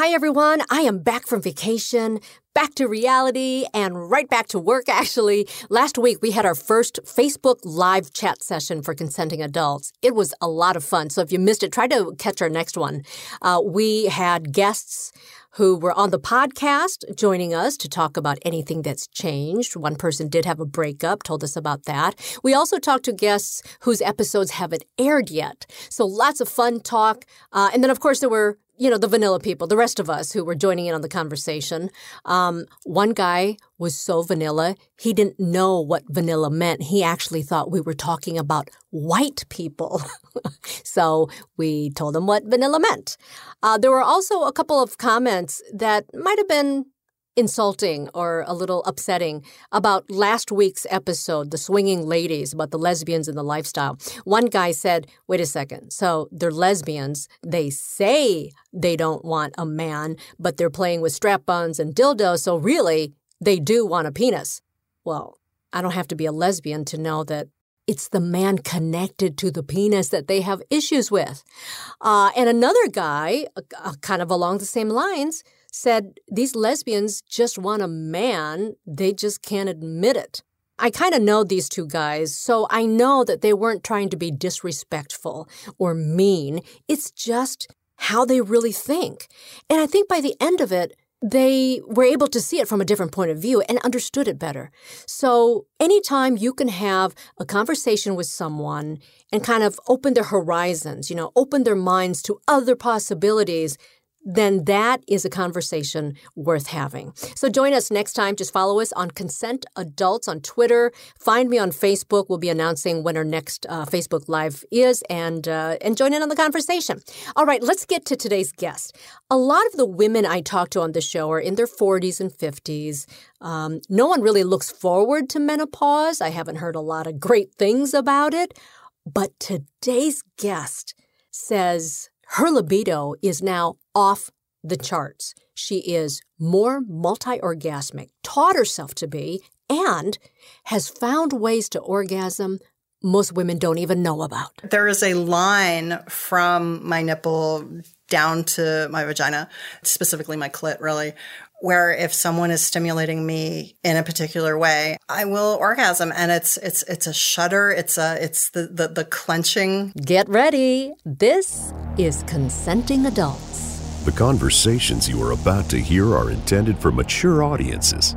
Hi, everyone. I am back from vacation, back to reality, and right back to work, actually. Last week, we had our first Facebook live chat session for consenting adults. It was a lot of fun. So if you missed it, try to catch our next one. Uh, we had guests who were on the podcast joining us to talk about anything that's changed. One person did have a breakup, told us about that. We also talked to guests whose episodes haven't aired yet. So lots of fun talk. Uh, and then, of course, there were you know, the vanilla people, the rest of us who were joining in on the conversation. Um, one guy was so vanilla, he didn't know what vanilla meant. He actually thought we were talking about white people. so we told him what vanilla meant. Uh, there were also a couple of comments that might have been insulting or a little upsetting about last week's episode, The Swinging Ladies, about the lesbians and the lifestyle. One guy said, wait a second, so they're lesbians. They say they don't want a man, but they're playing with strap ons and dildos, so really, they do want a penis. Well, I don't have to be a lesbian to know that it's the man connected to the penis that they have issues with. Uh, and another guy, uh, kind of along the same lines, said these lesbians just want a man, they just can't admit it. I kind of know these two guys, so I know that they weren't trying to be disrespectful or mean. It's just how they really think. And I think by the end of it, they were able to see it from a different point of view and understood it better. So, anytime you can have a conversation with someone and kind of open their horizons, you know, open their minds to other possibilities, then that is a conversation worth having. So join us next time. Just follow us on Consent Adults on Twitter. Find me on Facebook. We'll be announcing when our next uh, Facebook Live is and, uh, and join in on the conversation. All right, let's get to today's guest. A lot of the women I talk to on the show are in their 40s and 50s. Um, no one really looks forward to menopause. I haven't heard a lot of great things about it. But today's guest says her libido is now off the charts. She is more multi orgasmic, taught herself to be, and has found ways to orgasm most women don't even know about. There is a line from my nipple down to my vagina, specifically my clit, really, where if someone is stimulating me in a particular way, I will orgasm and it's it's it's a shudder, it's a it's the the, the clenching. Get ready. This is consenting adults. The conversations you are about to hear are intended for mature audiences.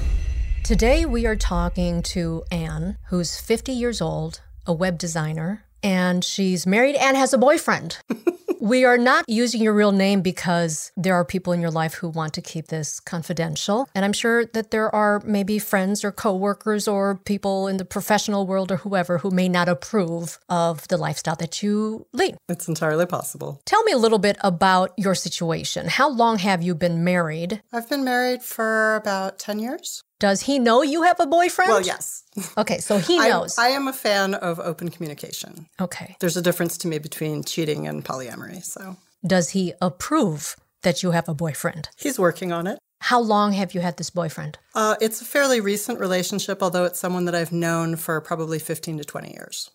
Today, we are talking to Anne, who's 50 years old, a web designer, and she's married and has a boyfriend. we are not using your real name because there are people in your life who want to keep this confidential. And I'm sure that there are maybe friends or coworkers or people in the professional world or whoever who may not approve of the lifestyle that you lead. It's entirely possible. Tell me a little bit about your situation. How long have you been married? I've been married for about 10 years. Does he know you have a boyfriend? Well, yes. Okay, so he knows. I, I, am a fan of open communication. Okay. There's a difference to me between cheating and polyamory, so. Does he approve that you have a boyfriend? He's working on it. How long have you had this boyfriend? Uh, it's a fairly recent relationship, although it's someone that I've known for probably 15 to 20 years.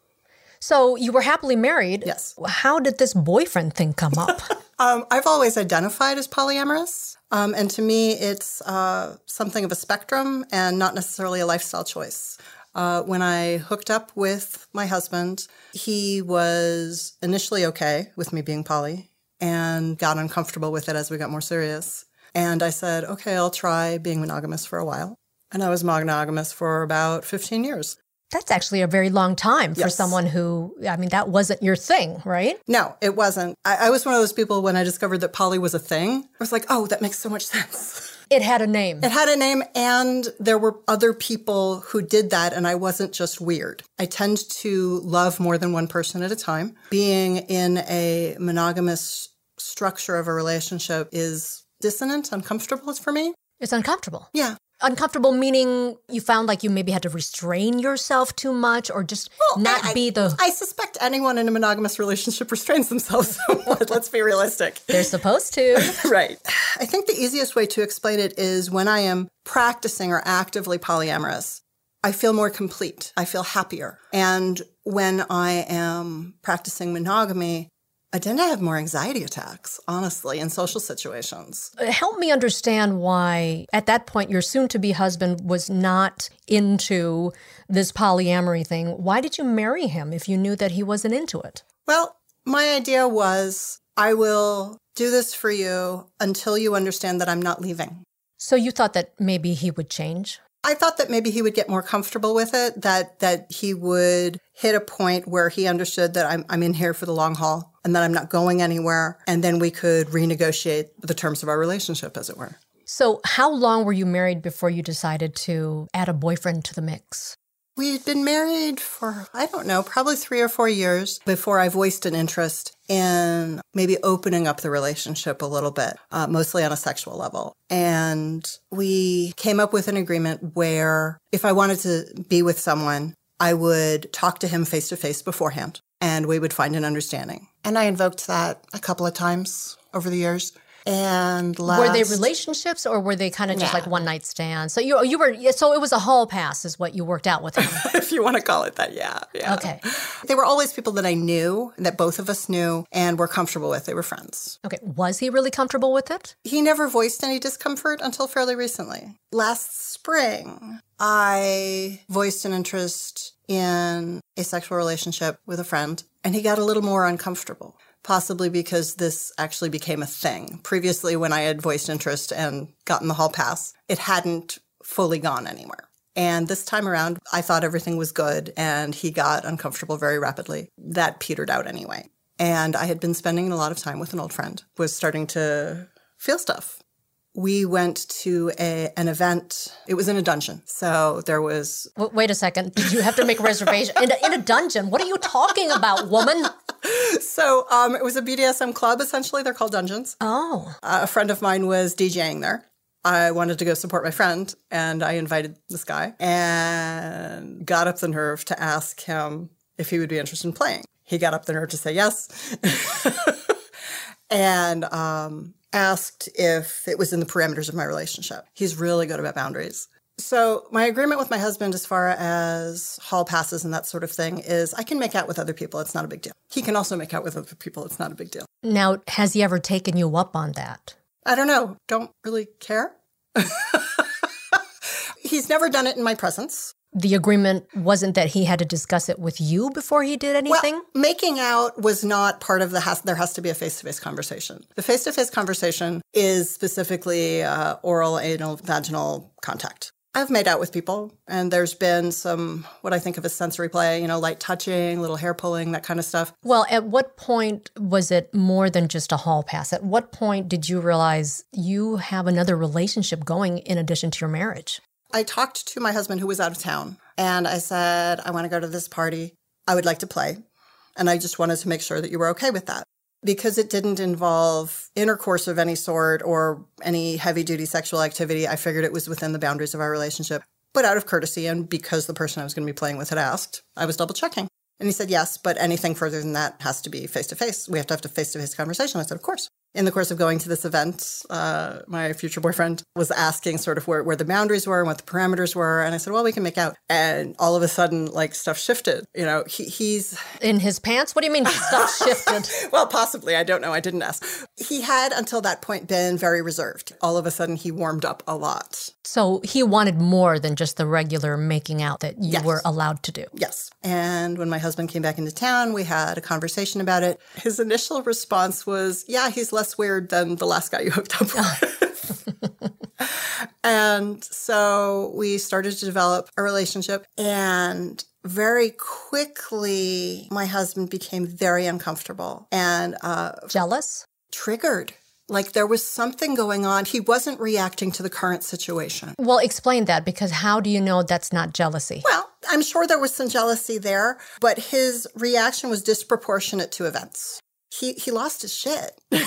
So you were happily married. Yes. How did this boyfriend thing come up? um, I've always identified as polyamorous. Um, and to me, it's uh, something of a spectrum and not necessarily a lifestyle choice. Uh, when I hooked up with my husband, he was initially okay with me being poly and got uncomfortable with it as we got more serious. And I said, okay, I'll try being monogamous for a while. And I was monogamous for about 15 years. That's actually a very long time for yes. someone who, I mean, that wasn't your thing, right? No, it wasn't. I, I, was one of those people when I discovered that poly was a thing, I was like, oh, that makes so much sense. It had a name. It had a name, and there were other people who did that, and I wasn't just weird. I tend to love more than one person at a time. Being in a monogamous structure of a relationship is dissonant, uncomfortable for me. It's uncomfortable. Yeah. Uncomfortable meaning you found like you maybe had to restrain yourself too much or just Well, not I- be the I suspect anyone in a monogamous relationship restrains themselves somewhat. Let's be realistic. they're supposed to. right. I think the easiest way to explain it is when I am practicing or actively polyamorous, I feel more complete. I feel happier. And when I am practicing monogamy, I tend to have more anxiety attacks, honestly, in social situations. Uh, help me understand why, at that point, your soon to be husband was not into this polyamory thing. Why did you marry him if you knew that he wasn't into it? Well, my idea was I will do this for you until you understand that I'm not leaving. So you thought that maybe he would change? I thought that maybe he would get more comfortable with it, that that he would hit a point where he understood that I'm I'm in here for the long haul and that I'm not going anywhere, and then we could renegotiate the terms of our relationship, as it were. So, how long were you married before you decided to add a boyfriend to the mix? We had been married for, I don't know, probably three or four years before I voiced an interest in maybe opening up the relationship a little bit, uh, mostly on a sexual level. And we came up with an agreement where if I wanted to be with someone, I would talk to him face to face beforehand and we would find an understanding. And I invoked that a couple of times over the years. And last, Were they relationships or were they kind of just Nah. like one night stands? So you you were so it was a hall pass is what you worked out with him. if you want to call it that, yeah, yeah. Okay. They were always people that I knew, that both of us knew, and were comfortable with. They were friends. Okay. Was he really comfortable with it? He never voiced any discomfort until fairly recently. Last spring, I voiced an interest in a sexual relationship with a friend, and he got a little more uncomfortable. Possibly because this actually became a thing. Previously, when I had voiced interest and gotten the hall pass, it hadn't fully gone anywhere. And this time around, I thought everything was good, and he got uncomfortable very rapidly. That petered out anyway. And I had been spending a lot of time with an old friend, was starting to feel stuff. We went to a, an event. It was in a dungeon. So there was, W- wait a second. Did you have to make a reservation in a, in a dungeon? What are you talking about, woman? so um, it was a BDSM club, essentially. They're called dungeons. Oh, Uh, a friend of mine was DJing there. I wanted to go support my friend, and I invited this guy and got up the nerve to ask him if he would be interested in playing. He got up the nerve to say yes, and um, asked if it was in the parameters of my relationship. He's really good about boundaries. So, my agreement with my husband as far as hall passes and that sort of thing is I can make out with other people. It's not a big deal. He can also make out with other people. It's not a big deal. now has he ever taken you up on that? I don't know. Don't really care. He's never done it in my presence. The agreement wasn't that he had to discuss it with you before he did anything? Well, making out was not part of the has. There has to be a face-to-face conversation. The face-to-face conversation is specifically uh, oral, anal, vaginal contact. I've made out with people, and there's been some what I think of as sensory play. You know, light touching, little hair pulling, that kind of stuff. Well, at what point was it more than just a hall pass? At what point did you realize you have another relationship going in addition to your marriage? I talked to my husband who was out of town, and I said, "I want to go to this party. I would like to play, and I just wanted to make sure that you were okay with that." Because it didn't involve intercourse of any sort or any heavy duty sexual activity, I figured it was within the boundaries of our relationship. But out of courtesy and because the person I was going to be playing with had asked, I was double checking. And he said, yes, but anything further than that has to be face to face. We have to have a face to face conversation. I said, of course. In the course of going to this event, uh, my future boyfriend was asking sort of where, where the boundaries were and what the parameters were. And I said, well, we can make out. And all of a sudden, like stuff shifted. You know, he, he's In his pants? What do you mean stuff shifted? well, possibly. I don't know. I didn't ask. He had until that point been very reserved. All of a sudden, he warmed up a lot. So he wanted more than just the regular making out that you Yes. were allowed to do. Yes. And when my husband came back into town, we had a conversation about it. His initial response was, Yeah, he's less weird than the last guy you hooked up with. and so we started to develop a relationship. And very quickly, my husband became very uncomfortable and uh, Jealous? triggered. Like there was something going on. He wasn't reacting to the current situation. Well, explain that because how do you know that's not jealousy? Well, I'm sure there was some jealousy there, but his reaction was disproportionate to events. He he lost his shit.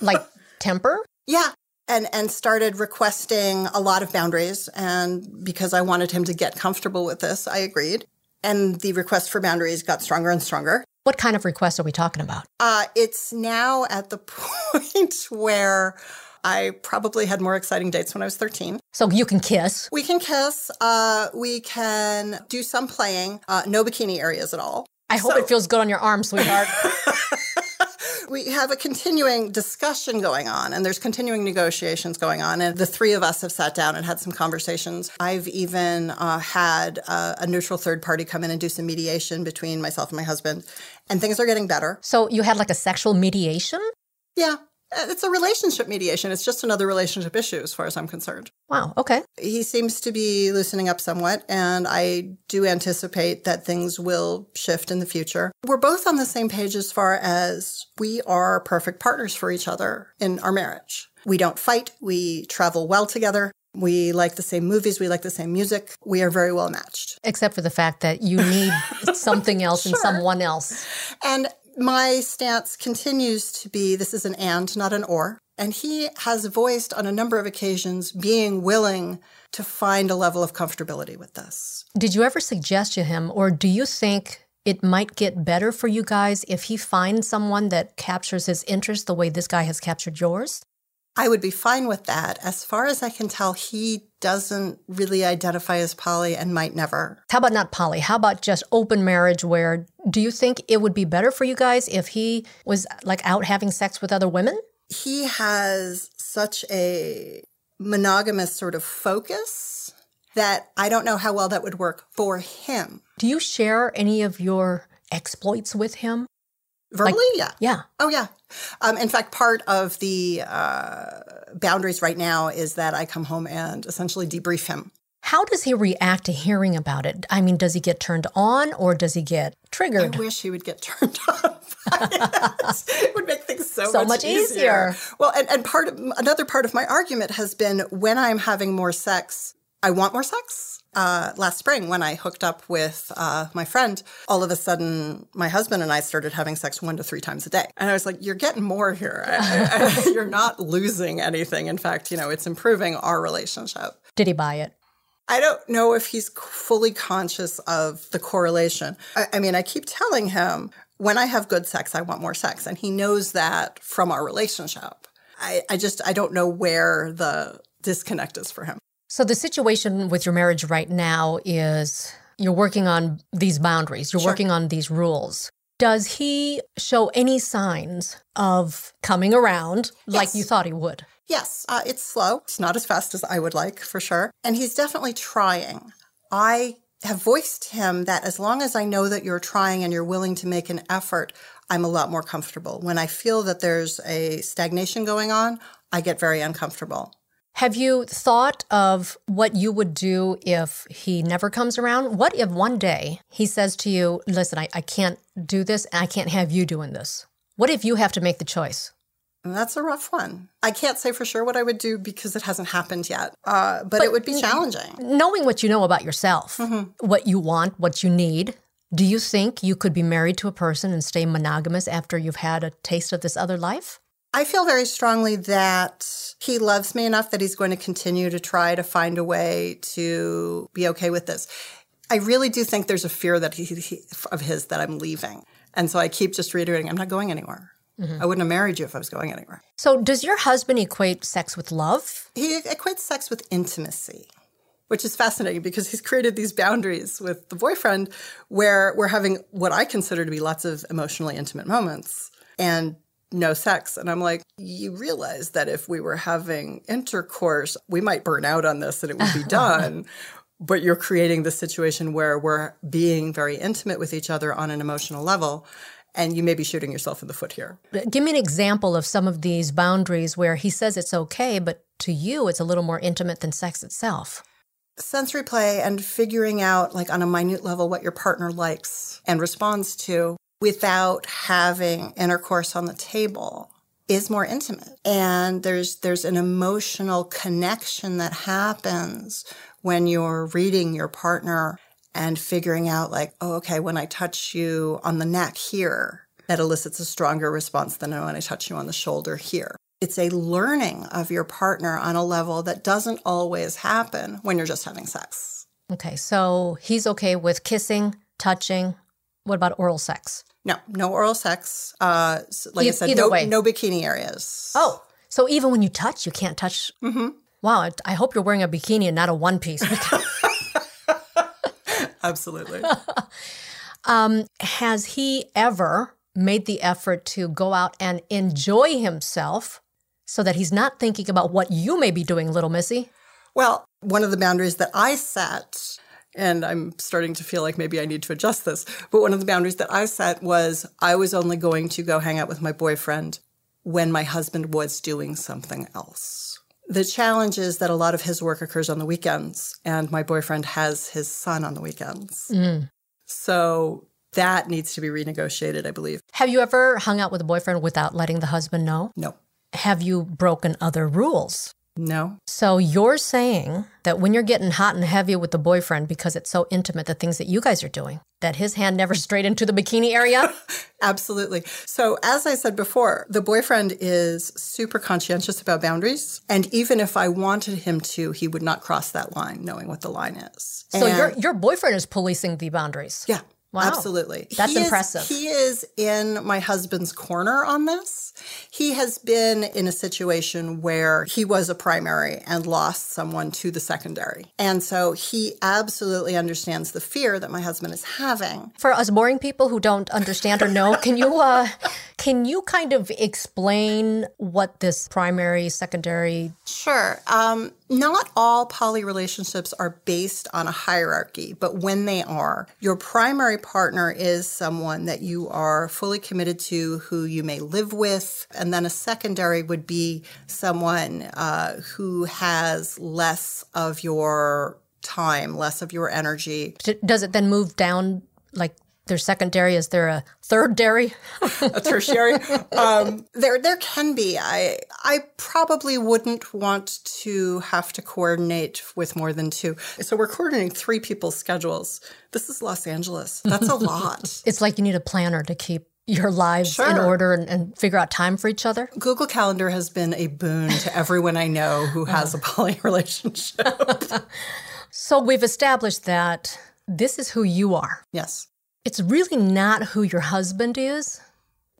Like temper? yeah. and and started requesting a lot of boundaries and because I wanted him to get comfortable with this, I agreed. And the request for boundaries got stronger and stronger. What kind of requests are we talking about? Uh, it's now at the point where I probably had more exciting dates when I was 13. So you can kiss. We can kiss. Uh, we can do some playing. Uh, no bikini areas at all. I hope So- it feels good on your arm, sweetheart. we have a continuing discussion going on and there's continuing negotiations going on and the three of us have sat down and had some conversations i've even uh, had uh, a neutral third party come in and do some mediation between myself and my husband and things are getting better so you had like a sexual mediation? yeah Uh, it's a relationship mediation it's just another relationship issue as far as i'm concerned Wow, okay. he seems to be loosening up somewhat, and I do anticipate that things will shift in the future. We're both on the same page as far as we are perfect partners for each other in our marriage. We don't fight, we travel well together. We like the same movies, we like the same music. We are very well matched. Except for the fact that you need something else and someone else. And my stance continues to be this is an and, not an or. And he has voiced on a number of occasions being willing to find a level of comfortability with this. Did you ever suggest to him, or do you think it might get better for you guys if he finds someone that captures his interest the way this guy has captured yours? I would be fine with that. As far as I can tell, he doesn't really identify as poly and might never. How about not poly? How about just open marriage where do you think it would be better for you guys if he was like out having sex with other women? He has such a monogamous sort of focus that I don't know how well that would work for him. Do you share any of your exploits with him? Verbally, yeah. Yeah. Oh, yeah. Um, in fact, part of the uh, boundaries right now is that I come home and essentially debrief him. How does he react to hearing about it? I mean, does he get turned on or does he get triggered? I wish he would get turned on. It would make things so, So much, much easier. Well, and, and part of another part of my argument has been when I'm having more sex, I want more sex. Uh, last spring, when I hooked up with uh, my friend, all of a sudden my husband and I started having sex one to three times a day, and I was like, "You're getting more here. I- I- I- you're not losing anything. In fact, you know, it's improving our relationship." Did he buy it? I don't know if he's fully conscious of the correlation. I, I mean, I keep telling him when I have good sex, I want more sex. And he knows that from our relationship. I, I just, I don't know where the disconnect is for him. So the situation with your marriage right now is you're working on these boundaries, you're Sure. working on these rules. Does he show any signs of coming around like you thought he would? Yes, uh, it's slow. It's not as fast as I would like, for sure. And he's definitely trying. I have voiced him that as long as I know that you're trying and you're willing to make an effort, I'm a lot more comfortable. When I feel that there's a stagnation going on, I get very uncomfortable. Have you thought of what you would do if he never comes around? What if one day he says to you, Listen, I, I can't do this and I can't have you doing this? What if you have to make the choice? That's a rough one. I can't say for sure what I would do because it hasn't happened yet, uh, but, it would be challenging. Knowing what you know about yourself, what you want, what you need, do you think you could be married to a person and stay monogamous after you've had a taste of this other life? I feel very strongly that he loves me enough that he's going to continue to try to find a way to be okay with this. I really do think there's a fear that he, he of his that I'm leaving, and so I keep just reiterating, I'm not going anywhere. Mm-hmm. I wouldn't have married you if I was going anywhere. So, does your husband equate sex with love? He equates sex with intimacy, which is fascinating because he's created these boundaries with the boyfriend where we're having what I consider to be lots of emotionally intimate moments and no sex. And I'm like, you realize that if we were having intercourse, we might burn out on this and it would be done. But you're creating the situation where we're being very intimate with each other on an emotional level. And you may be shooting yourself in the foot here. Give me an example of some of these boundaries where he says it's okay, but to you, it's a little more intimate than sex itself. sensory play and figuring out like on a minute level what your partner likes and responds to without having intercourse on the table is more intimate and there's there's an emotional connection that happens when you're reading your partner and figuring out like oh okay when i touch you on the neck here that elicits a stronger response than when i touch you on the shoulder here It's a learning of your partner on a level that doesn't always happen when you're just having sex. Okay, so he's okay with kissing, touching. What about oral sex? No, no oral sex. Uh, like E- I said, no, way. no bikini areas. Oh, so even when you touch, you can't touch. Mm-hmm. Wow, I- I hope you're wearing a bikini and not a one piece. absolutely. um, has he ever made the effort to go out and enjoy himself so that he's not thinking about what you may be doing, little missy? Well, one of the boundaries that I set, and I'm starting to feel like maybe I need to adjust this, but one of the boundaries that I set was I was only going to go hang out with my boyfriend when my husband was doing something else. The challenge is that a lot of his work occurs on the weekends, and my boyfriend has his son on the weekends. Mm. So that needs to be renegotiated, I believe. Have you ever hung out with a boyfriend without letting the husband know? No, Have you broken other rules? No, So you're saying that when you're getting hot and heavy with the boyfriend because it's so intimate, the things that you guys are doing, that his hand never strayed into the bikini area? Absolutely. So, as I said before, the boyfriend is super conscientious about boundaries. And even if I wanted him to, he would not cross that line, knowing what the line is. so And- your your boyfriend is policing the boundaries. yeah. Wow. Absolutely. That's He is- impressive. he is in my husband's corner on this. He has been in a situation where he was a primary and lost someone to the secondary. And so he absolutely understands the fear that my husband is having. For us boring people who don't understand or know, can you uh, can you kind of explain what this primary, secondary? Sure. Um, not all poly relationships are based on a hierarchy, but when they are, your primary partner is someone that you are fully committed to, who you may live with, and then a secondary would be someone uh, who has less of your time, less of your energy, Does it then move down like their secondary? Is there a third dairy? a tertiary. um, there, there can be. I, I probably wouldn't want to have to coordinate with more than two. So we're coordinating three people's schedules. This is Los Angeles. That's a lot. It's like you need a planner to keep your lives in order and, and figure out time for each other. Google Calendar has been a boon to everyone I know who has a poly relationship. So we've established that this is who you are. yes. It's really not who your husband is.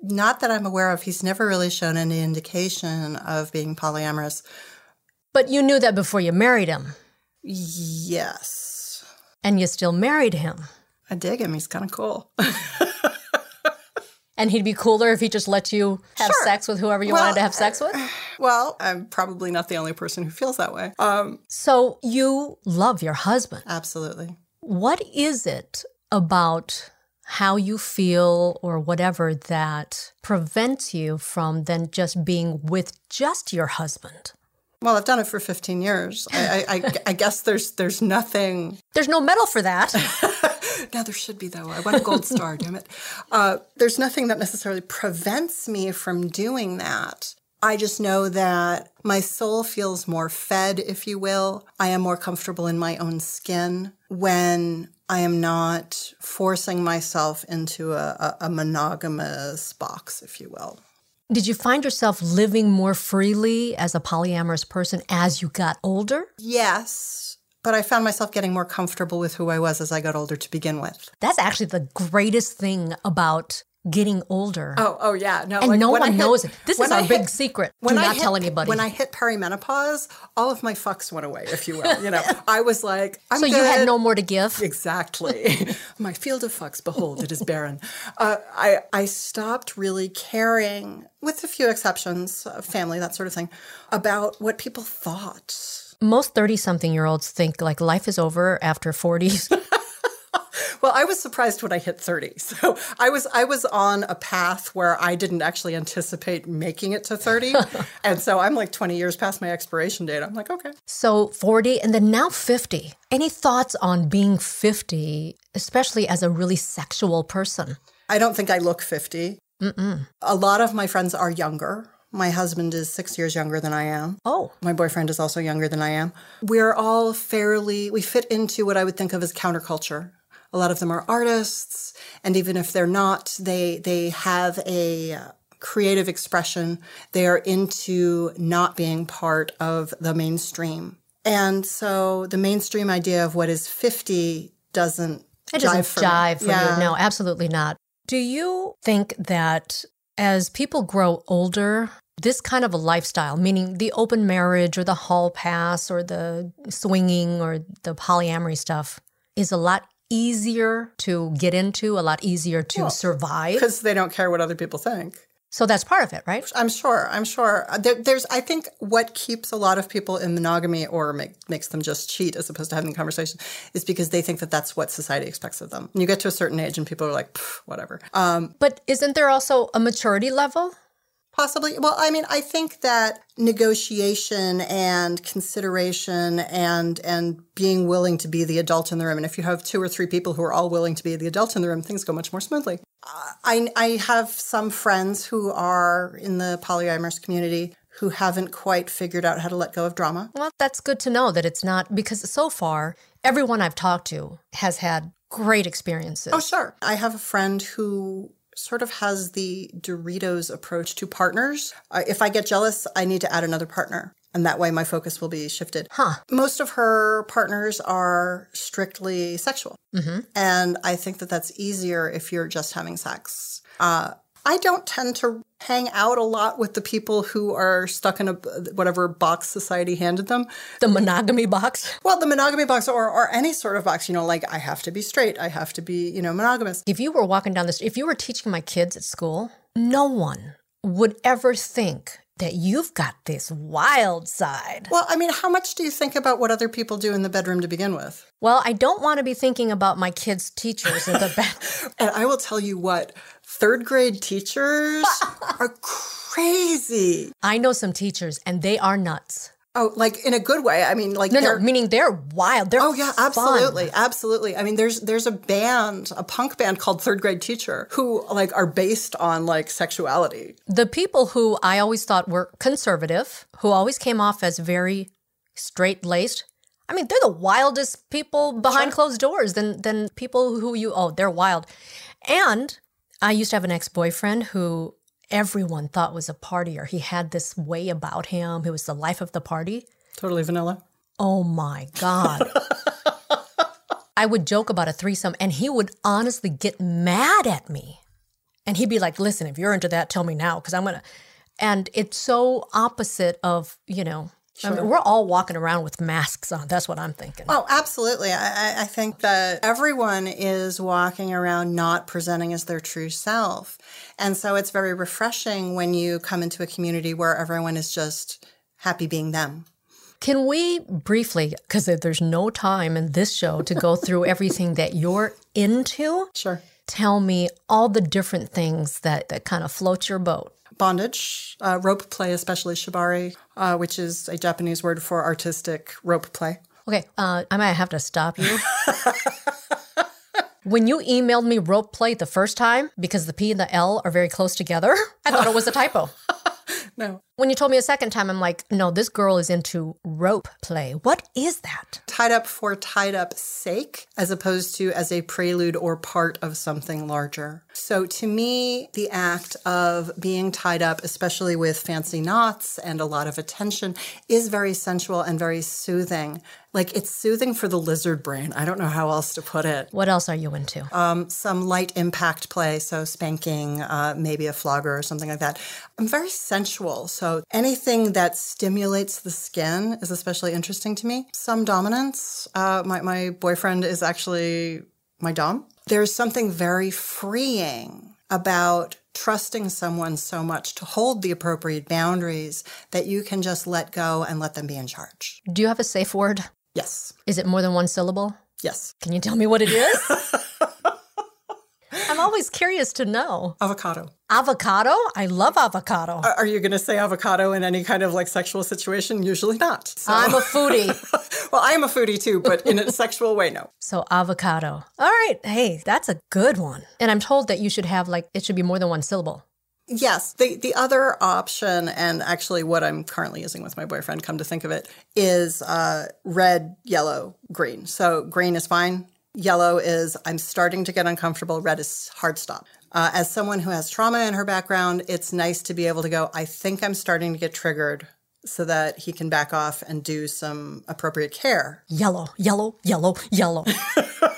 Not that I'm aware of. He's never really shown any indication of being polyamorous. But you knew that before you married him, Yes. and you still married him. I dig him. He's kind of cool. And he'd be cooler if he just let you have Sure. sex with whoever you Well, wanted to have sex with. well, I'm probably not the only person who feels that way. Um, So you love your husband. absolutely. What is it about how you feel or whatever that prevents you from then just being with just your husband? Well, I've done it for 15 years. I, I, I, guess there's there's nothing. There's no medal for that. Now there should be though. I want a gold star. damn it. Uh, there's nothing that necessarily prevents me from doing that. I just know that my soul feels more fed, if you will. I am more comfortable in my own skin when I am not forcing myself into a, a, monogamous box, if you will. Did you find yourself living more freely as a polyamorous person as you got older? Yes, but I found myself getting more comfortable with who I was as I got older to begin with. That's actually the greatest thing about getting older. Oh, oh yeah, no, and like, no one hit- knows it. This is when our I big hit- secret. Do when I not hit- tell anybody. When I hit perimenopause, all of my fucks went away, if you will. You know, I was like, I'm so you had no more to give? Exactly. My field of fucks, behold, it is barren. Uh, I, I stopped really caring, with a few exceptions, uh, family, that sort of thing, about what people thought. Most 30 something year olds think like life is over after 40s. Well, I was surprised when I hit 30. So I was I was on a path where I didn't actually anticipate making it to 30. and so I'm like 20 years past my expiration date. I'm like, okay. so 40 and then now 50. Any thoughts on being 50, especially as a really sexual person? I don't think I look 50. A lot of my friends are younger. My husband is six years younger than I am. Oh, My boyfriend is also younger than I am. We're all fairly, we fit into what I would think of as counterculture. A lot of them are artists, and even if they're not, they they have a uh, creative expression. They are into not being part of the mainstream. And so the mainstream idea of what is 50 doesn't It doesn't jive for jive for Yeah. you. No, absolutely not. Do you think that as people grow older, this kind of a lifestyle, meaning the open marriage or the hall pass or the swinging or the polyamory stuff, is a lot easier to get into, a lot easier to survive? Because they don't care what other people think. So that's part of it, right? I'm sure. I'm sure. Uh, There, there's, I think, what keeps a lot of people in monogamy or make, makes them just cheat as opposed to having the conversation is because they think that that's what society expects of them. And you get to a certain age and people are like, whatever. Um, But isn't there also a maturity level? Possibly. Well, I mean, I think that negotiation and consideration and and being willing to be the adult in the room, and if you have two or three people who are all willing to be the adult in the room, things go much more smoothly. I I have some friends who are in the polyamorous community who haven't quite figured out how to let go of drama. Well, that's good to know that it's not because so far everyone I've talked to has had great experiences. Oh, sure. I have a friend who sort of has the Doritos approach to partners. If I get jealous, I need to add another partner. And that way my focus will be shifted. Huh. Most of her partners are strictly sexual. Mm-hmm. And I think that that's easier if you're just having sex. Uh, I don't tend to hang out a lot with the people who are stuck in a whatever box society handed them. The monogamy box. Well, the monogamy box or, or any sort of box, you know, like I have to be straight, I have to be, you know, monogamous. If you were walking down the street, if you were teaching my kids at school, no one would ever think that you've got this wild side. Well, I mean, how much do you think about what other people do in the bedroom to begin with? Well, I don't want to be thinking about my kids' teachers in the bed. And I will tell you what, third grade teachers are crazy. I know some teachers and they are nuts. Oh, like in a good way. I mean, like No, no, they're- meaning they're wild. They're Oh yeah, fun. absolutely, absolutely. I mean, there's there's a band, a punk band called Third Grade Teacher, who like are based on like sexuality. The people who I always thought were conservative, who always came off as very straight laced. I mean, they're the wildest people behind closed doors than than people who you oh, they're wild. And I used to have an ex-boyfriend who everyone thought was a partier. He had this way about him. He was the life of the party. Totally vanilla. Oh my God. I would joke about a threesome and he would honestly get mad at me. And he'd be like, listen, if you're into that, tell me now, because I'm going to. And it's so opposite of, you know, I mean, we're all walking around with masks on. That's what I'm thinking. Oh, absolutely. I, I- I think that everyone is walking around not presenting as their true self. And so it's very refreshing when you come into a community where everyone is just happy being them. Can we briefly, because there's no time in this show to go through everything that you're into, Sure. tell me all the different things that, that kind of float your boat? Bondage, uh, rope play, especially shibari, uh, which is a Japanese word for artistic rope play. Okay, uh, I might have to stop you. when you emailed me rope play the first time, because the P and the L are very close together, I thought it was a typo. No. When you told me a second time, I'm like, no, this girl is into rope play. What is that? Tied up for tied up sake, as opposed to as a prelude or part of something larger. So to me, the act of being tied up, especially with fancy knots and a lot of attention, is very sensual and very soothing. Like it's soothing for the lizard brain. I don't know how else to put it. What else are you into? Um, some light impact play, so spanking, uh, maybe a flogger or something like that. I'm very sensual, so anything that stimulates the skin is especially interesting to me. Some dominance. Uh, my, my boyfriend is actually my dom. There's something very freeing about trusting someone so much to hold the appropriate boundaries that you can just let go and let them be in charge. Do you have a safe word? Yes. Is it more than one syllable? Yes. Can you tell me what it is? I'm always curious to know. Avocado. Avocado? I love avocado. Are are you going to say avocado in any kind of like sexual situation? Usually not. So- I'm a foodie. well, I am a foodie too, but in a sexual way, no. So avocado. All right. Hey, that's a good one. And I'm told that you should have like it should be more than one syllable. Yes, the the other option, and actually what I'm currently using with my boyfriend, come to think of it, is uh, red, yellow, green. So green is fine. Yellow is I'm starting to get uncomfortable. Red is hard stop. Uh, as someone who has trauma in her background, it's nice to be able to go, I think I'm starting to get triggered so that he can back off and do some appropriate care. Yellow, yellow, yellow, yellow.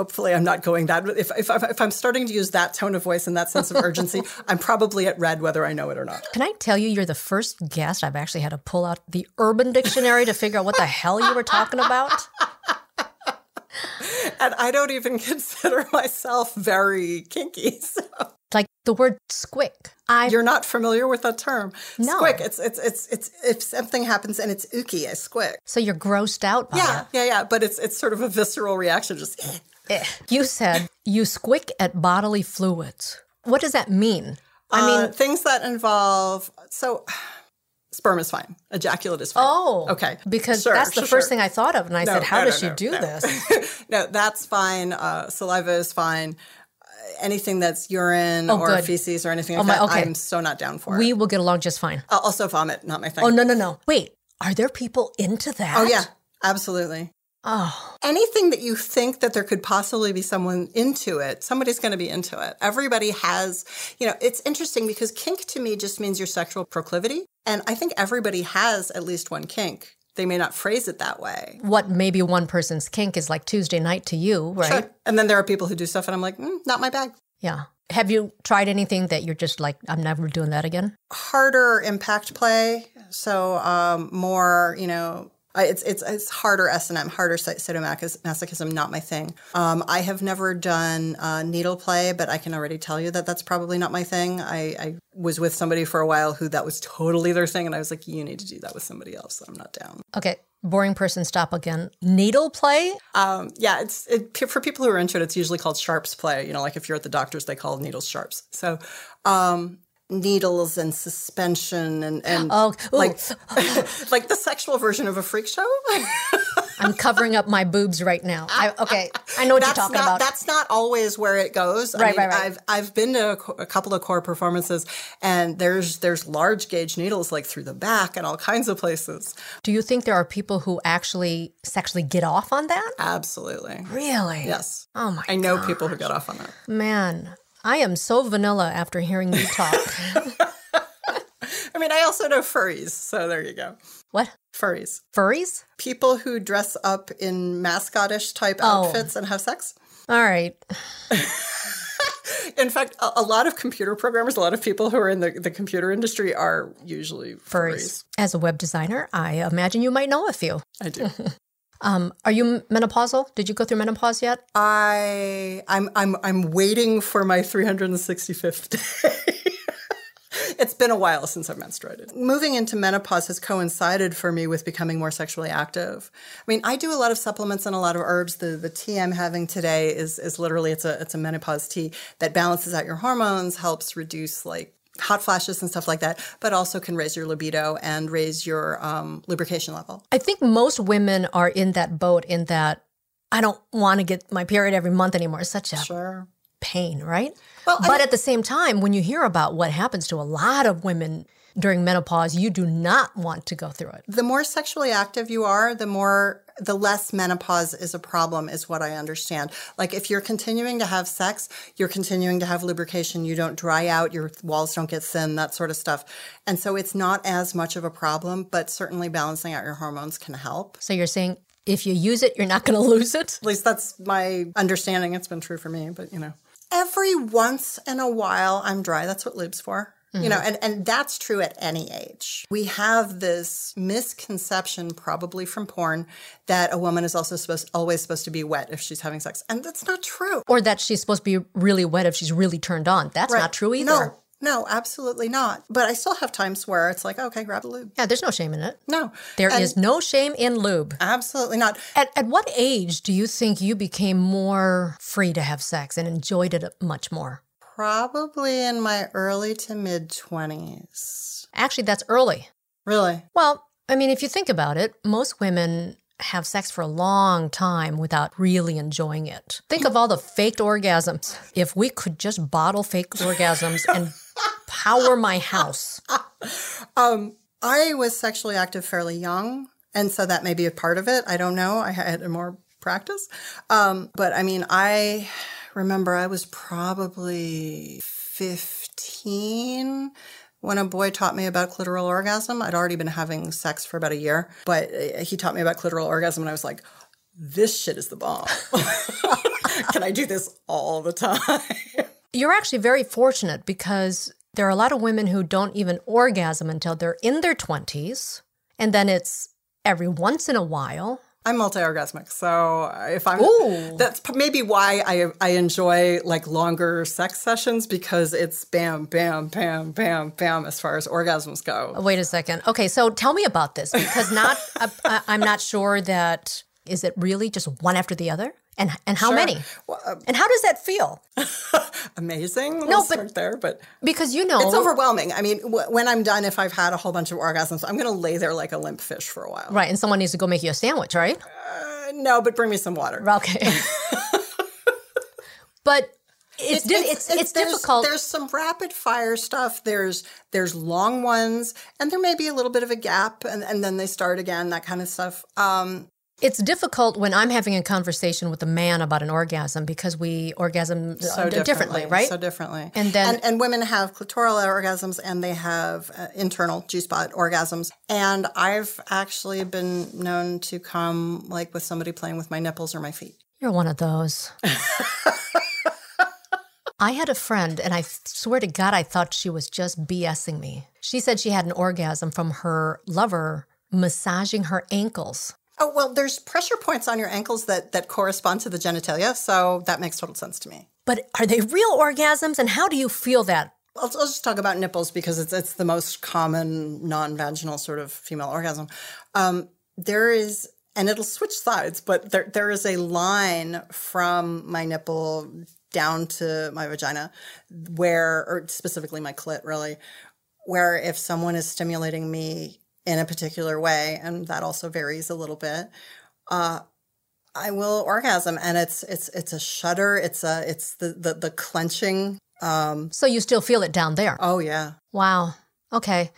Hopefully, I'm not going that. If, if, if I'm starting to use that tone of voice and that sense of urgency, I'm probably at red whether I know it or not. Can I tell you, you're the first guest I've actually had to pull out the Urban Dictionary to figure out what the hell you were talking about? And I don't even consider myself very kinky. So. Like the word squick. I You're not familiar with that term. No. Squick. It's it's it's it's if something happens and it's ooky, a squick. so you're grossed out by Yeah, it. yeah, yeah. But it's it's sort of a visceral reaction. Just. You said you squick at bodily fluids. What does that mean? I Uh, mean, things that involve so sperm is fine, ejaculate is fine. oh, okay, Because Sure, that's the sure, first sure. thing I thought of, and I No, said, "How no, does no, she do this?" no, that's fine. Uh, saliva is fine. Uh, anything that's urine Oh, or good. feces or anything Oh, like my- that, okay. I'm so not down for. We it. will get along just fine. Uh, also vomit, not my thing. Oh no, no, no! Wait, are there people into that? Oh yeah, absolutely. Oh, anything that you think that there could possibly be someone into it, somebody's going to be into it. Everybody has, you know, it's interesting because kink to me just means your sexual proclivity. And I think everybody has at least one kink. They may not phrase it that way. what maybe one person's kink is like Tuesday night to you, right? Sure. And then there are people who do stuff and I'm like, mm, not my bag. Yeah. Have you tried anything that you're just like, I'm never doing that again? Harder impact play. So um, more, you know, I- it's it's it's harder S and M, harder sa- sadomasochism, not my thing. Um, I have never done uh, needle play, but I can already tell you that that's probably not my thing. I, I was with somebody for a while who that was totally their thing, and I was like, you need to do that with somebody else. I'm not down. Okay, boring person, stop again. Needle play? Um, yeah, it's it, for people who are into it. It's usually called sharps play. You know, like if you're at the doctor's, they call needles sharps. So. Um, needles and suspension and and Oh, ooh. like like the sexual version of a freak show. I'm covering up my boobs right now. I, okay, I know what you're that's talking not, about. That's not always where it goes. I Right, mean, right, right. I've I've been to a, a couple of core performances, and there's there's large gauge needles like through the back and all kinds of places. Do you think there are people who actually sexually get off on that? Absolutely, Really? yes. Oh my I know people who get off on that. man. I am so vanilla after hearing you talk. I mean, I also know furries, so there you go. what? Furries, Furries? people who dress up in mascotish type Oh. outfits and have sex. All right. In fact, a, a lot of computer programmers, a lot of people who are in the, the computer industry are usually Furries. furries. As a web designer, I imagine you might know a few. I do. Um, are you menopausal? Did you go through menopause yet? I I'm I'm I'm waiting for my 365th day. it's been a while since I've menstruated. Moving into menopause has coincided for me with becoming more sexually active. I mean, I do a lot of supplements and a lot of herbs. The the tea I'm having today is is literally it's a it's a menopause tea that balances out your hormones, helps reduce like hot flashes and stuff like that, but also can raise your libido and raise your um, lubrication level. I think most women are in that boat in that I don't want to get my period every month anymore. It's such a Sure. pain, right? Well, I but mean- at the same time, when you hear about what happens to a lot of women during menopause, you do not want to go through it. the more sexually active you are, the more the less menopause is a problem is what I understand. Like if you're continuing to have sex, you're continuing to have lubrication, you don't dry out, your walls don't get thin, that sort of stuff. And so it's not as much of a problem, but certainly balancing out your hormones can help. So you're saying if you use it, you're not going to lose it? At least that's my understanding. It's been true for me, but you know. Every once in a while I'm dry. That's what lube's for. You know, and, and that's true at any age. We have this misconception, probably from porn, that a woman is also supposed always supposed to be wet if she's having sex. And that's not true. Or that she's supposed to be really wet if she's really turned on. That's not true either. No, no, absolutely not. But I still have times where it's like, okay, grab a lube. Yeah, there's no shame in it. No. There And is no shame in lube. absolutely not. At, at what age do you think you became more free to have sex and enjoyed it much more? Probably in my early to mid 20s. Actually, that's early. Really? Well, I mean, if you think about it, most women have sex for a long time without really enjoying it. Think of all the faked orgasms. If we could just bottle fake orgasms and power my house. Um, I was sexually active fairly young, and so that may be a part of it. I don't know. I had more practice. Um, but I mean, I remember. I was probably 15 when a boy taught me about clitoral orgasm. I'd already been having sex for about a year, but uh, he taught me about clitoral orgasm, and I was like, this shit is the bomb. Can I do this all the time? You're actually very fortunate because there are a lot of women who don't even orgasm until they're in their 20s. And then it's every once in a while. I'm multi-orgasmic, so if I'm, Ooh. that's maybe why I I enjoy like longer sex sessions because it's bam, bam, bam, bam, bam as far as orgasms go. Wait a second. Okay, so tell me about this because not I, I'm not sure that is it really just one after the other, and and how Sure. many, Well, uh, and how does that feel? amazing. No, We'll but- start there, but Because you know, it's overwhelming. I mean, w- when I'm done, if I've had a whole bunch of orgasms, I'm going to lay there like a limp fish for a while. right? And someone needs to go make you a sandwich, right? Uh, no, but bring me some water. Okay. but it's di- it's, it's, there's- difficult. There's some rapid fire stuff. There's there's long ones, and there may be a little bit of a gap, and, and then they start again. That kind of stuff. Um, it's difficult when I'm having a conversation with a man about an orgasm because we orgasm uh, so differently, differently, right? So differently. And then- and, and women have clitoral orgasms and they have uh, internal G spot orgasms. And I've actually been known to come like with somebody playing with my nipples or my feet. You're one of those. I had a friend, and I swear to God, I thought she was just BSing me. She said she had an orgasm from her lover massaging her ankles. Oh well, there's pressure points on your ankles that that correspond to the genitalia, so that makes total sense to me. But are they real orgasms, and how do you feel that? I'll, I'll just talk about nipples because it's it's the most common non-vaginal sort of female orgasm. Um, there is, and it'll switch sides, but there there is a line from my nipple down to my vagina, where, or specifically my clit, really, where if someone is stimulating me in a particular way, and that also varies a little bit, uh, I will orgasm, and it's it's it's a shudder. It's a it's the the, the clenching. Um, So you still feel it down there? oh yeah. Wow. Okay.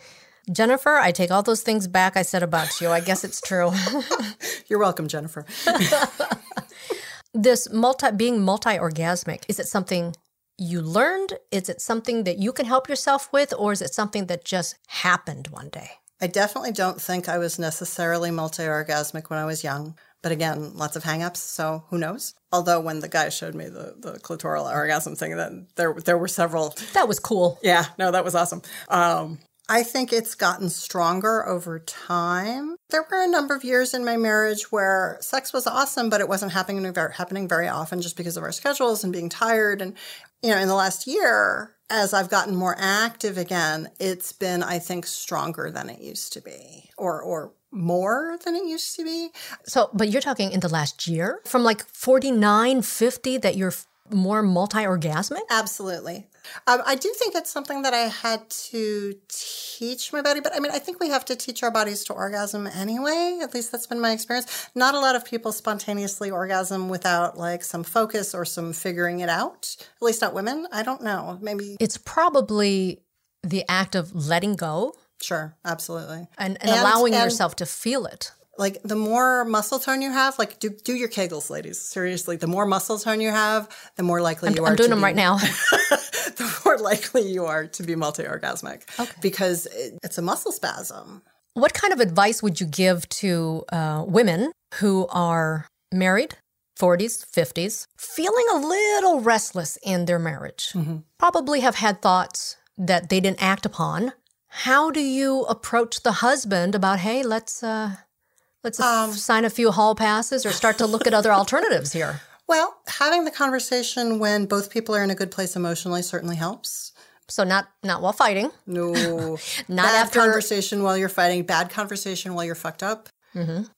Jennifer, I take all those things back I said about you. I guess it's true. You're welcome, Jennifer. this multi being multi-orgasmic, is it something you learned? Is it something that you can help yourself with or is it something that just happened one day? I definitely don't think I was necessarily multi orgasmic when I was young. But again, lots of hangups, so who knows? Although when the guy showed me the, the clitoral orgasm thing, then there there were several. That was cool. Yeah, no, that was awesome. Um, I think it's gotten stronger over time. There were a number of years in my marriage where sex was awesome, but it wasn't happening very, happening very often just because of our schedules and being tired. And you know, in the last year, as I've gotten more active again, it's been, I think, stronger than it used to be, or or more than it used to be. So, but you're talking in the last year from like 49, 50 that you're more multi-orgasmic? Absolutely. Um, I do think it's something that I had to teach my body, but I mean, I think we have to teach our bodies to orgasm anyway. At least that's been my experience. Not a lot of people spontaneously orgasm without like some focus or some figuring it out. At least not women. I don't know. Maybe, It's probably the act of letting go sure, absolutely. and, and, And- allowing and- yourself to feel it. Like the more muscle tone you have, like do do your Kegels, ladies. Seriously, the more muscle tone you have, the more likely I'm, you are. I'm doing to them be- right now. the more likely you are to be multi-orgasmic because it, it's a muscle spasm. What kind of advice would you give to uh, women who are married, 40s, 50s, feeling a little restless in their marriage? Probably have had thoughts that they didn't act upon. How do you approach the husband about, hey, let's uh, let's uh, sign a few hall passes or start to look at other alternatives here? Well, having the conversation when both people are in a good place emotionally certainly helps. So not not while fighting. No, Not bad after- conversation while you're fighting, bad conversation while you're fucked up.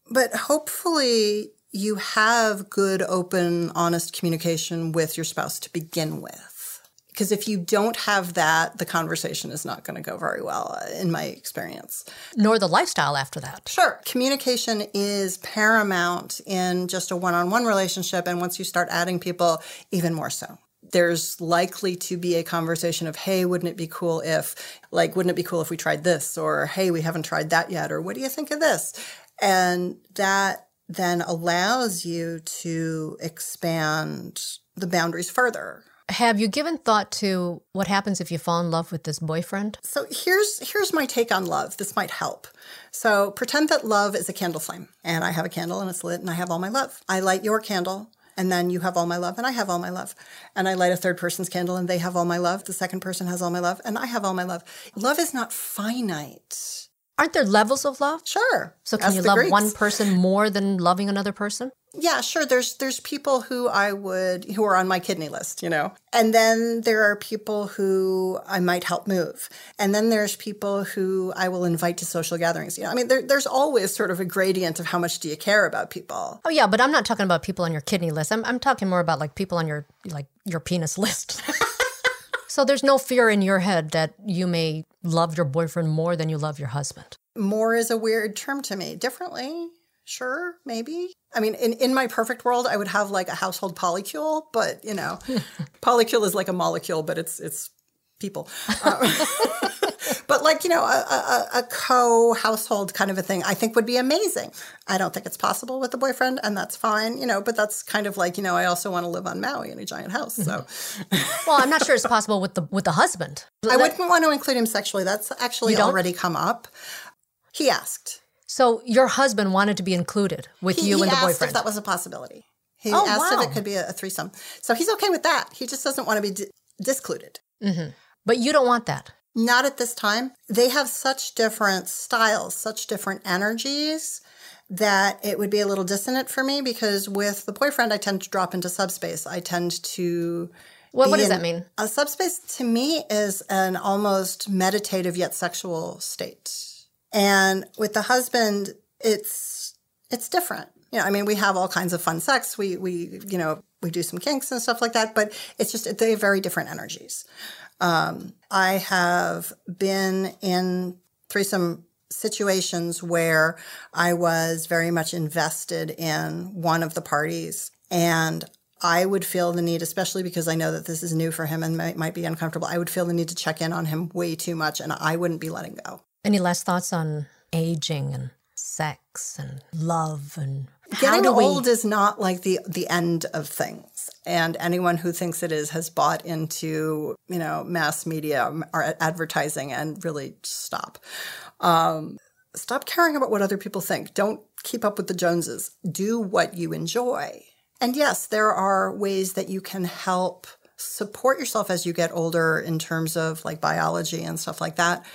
But hopefully, you have good, open, honest communication with your spouse to begin with. Because if you don't have that, the conversation is not going to go very well, uh, in my experience. Nor the lifestyle after that. Sure. Communication is paramount in just a one on one relationship. And once you start adding people, even more so. There's likely to be a conversation of, hey, wouldn't it be cool if, like, wouldn't it be cool if we tried this? Or, hey, we haven't tried that yet. Or, what do you think of this? And that then allows you to expand the boundaries further. Have you given thought to what happens if you fall in love with this boyfriend? So here's here's my take on love. This might help. So pretend that love is a candle flame and I have a candle and it's lit and I have all my love. I light your candle and then you have all my love and I have all my love. And I light a third person's candle and they have all my love. The second person has all my love and I have all my love. Love is not finite. Aren't there levels of love? Sure. So can Ask you love Greeks. one person more than loving another person? Yeah, sure. There's there's people who I would who are on my kidney list, you know. And then there are people who I might help move. And then there's people who I will invite to social gatherings. You know, I mean there, there's always sort of a gradient of how much do you care about people. Oh yeah, but I'm not talking about people on your kidney list. I'm I'm talking more about like people on your like your penis list. so there's no fear in your head that you may love your boyfriend more than you love your husband. More is a weird term to me. Differently, sure, maybe. I mean, in, in my perfect world, I would have like a household polycule, but you know, polycule is like a molecule, but it's it's people. Uh, but like you know, a, a, a co household kind of a thing, I think would be amazing. I don't think it's possible with a boyfriend, and that's fine, you know. But that's kind of like you know, I also want to live on Maui in a giant house, so Well, I'm not sure it's possible with the with the husband. I wouldn't want to include him sexually. That's actually already come up. He asked. So your husband wanted to be included with He, you he and the asked boyfriend. if that was a possibility. He Oh, asked wow. if it could be a, a threesome. So he's okay with that. He just doesn't want to be di- discluded. Mm-hmm. but you don't want that. Not at this time. They have such different styles, such different energies that it would be a little dissonant for me because with the boyfriend, I tend to drop into subspace. I tend to. What, what does that mean? A subspace to me is an almost meditative yet sexual state. And with the husband, it's it's different. You know, I mean, we have all kinds of fun sex. We we you know we do some kinks and stuff like that, but it's just they have very different energies. Um, I have been in threesome situations where I was very much invested in one of the parties, and I would feel the need, especially because I know that this is new for him and might, might be uncomfortable. I would feel the need to check in on him way too much, and I wouldn't be letting go. Any last thoughts on aging and sex and love and Getting do we? old is not like the the end of things, and anyone who thinks it is has bought into you know mass media or advertising and really stop. Um, stop caring about what other people think. Don't keep up with the Joneses. Do what you enjoy. And yes, there are ways that you can help support yourself as you get older in terms of like biology and stuff like that.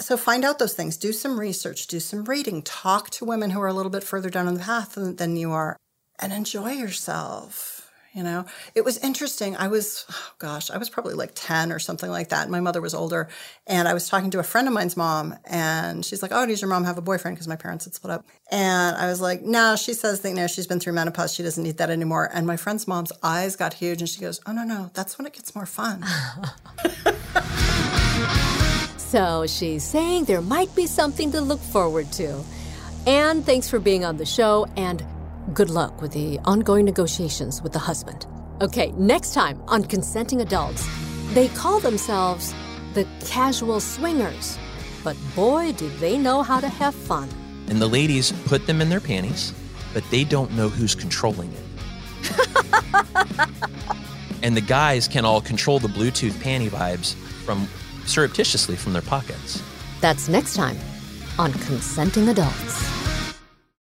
So find out those things, do some research, do some reading, talk to women who are a little bit further down the path than, than you are, and enjoy yourself. You know, it was interesting. I was, oh gosh, I was probably like 10 or something like that. My mother was older. And I was talking to a friend of mine's mom, and she's like, Oh, does your mom have a boyfriend? Because my parents had split up. And I was like, No, she says that, you know, she's been through menopause. She doesn't need that anymore. And my friend's mom's eyes got huge, and she goes, Oh, no, no, that's when it gets more fun. So she's saying there might be something to look forward to. And thanks for being on the show, and good luck with the ongoing negotiations with the husband. Okay, next time on Consenting Adults, they call themselves the casual swingers. But boy, do they know how to have fun. And the ladies put them in their panties, but they don't know who's controlling it. and the guys can all control the Bluetooth panty vibes from surreptitiously from their pockets. That's next time on Consenting Adults.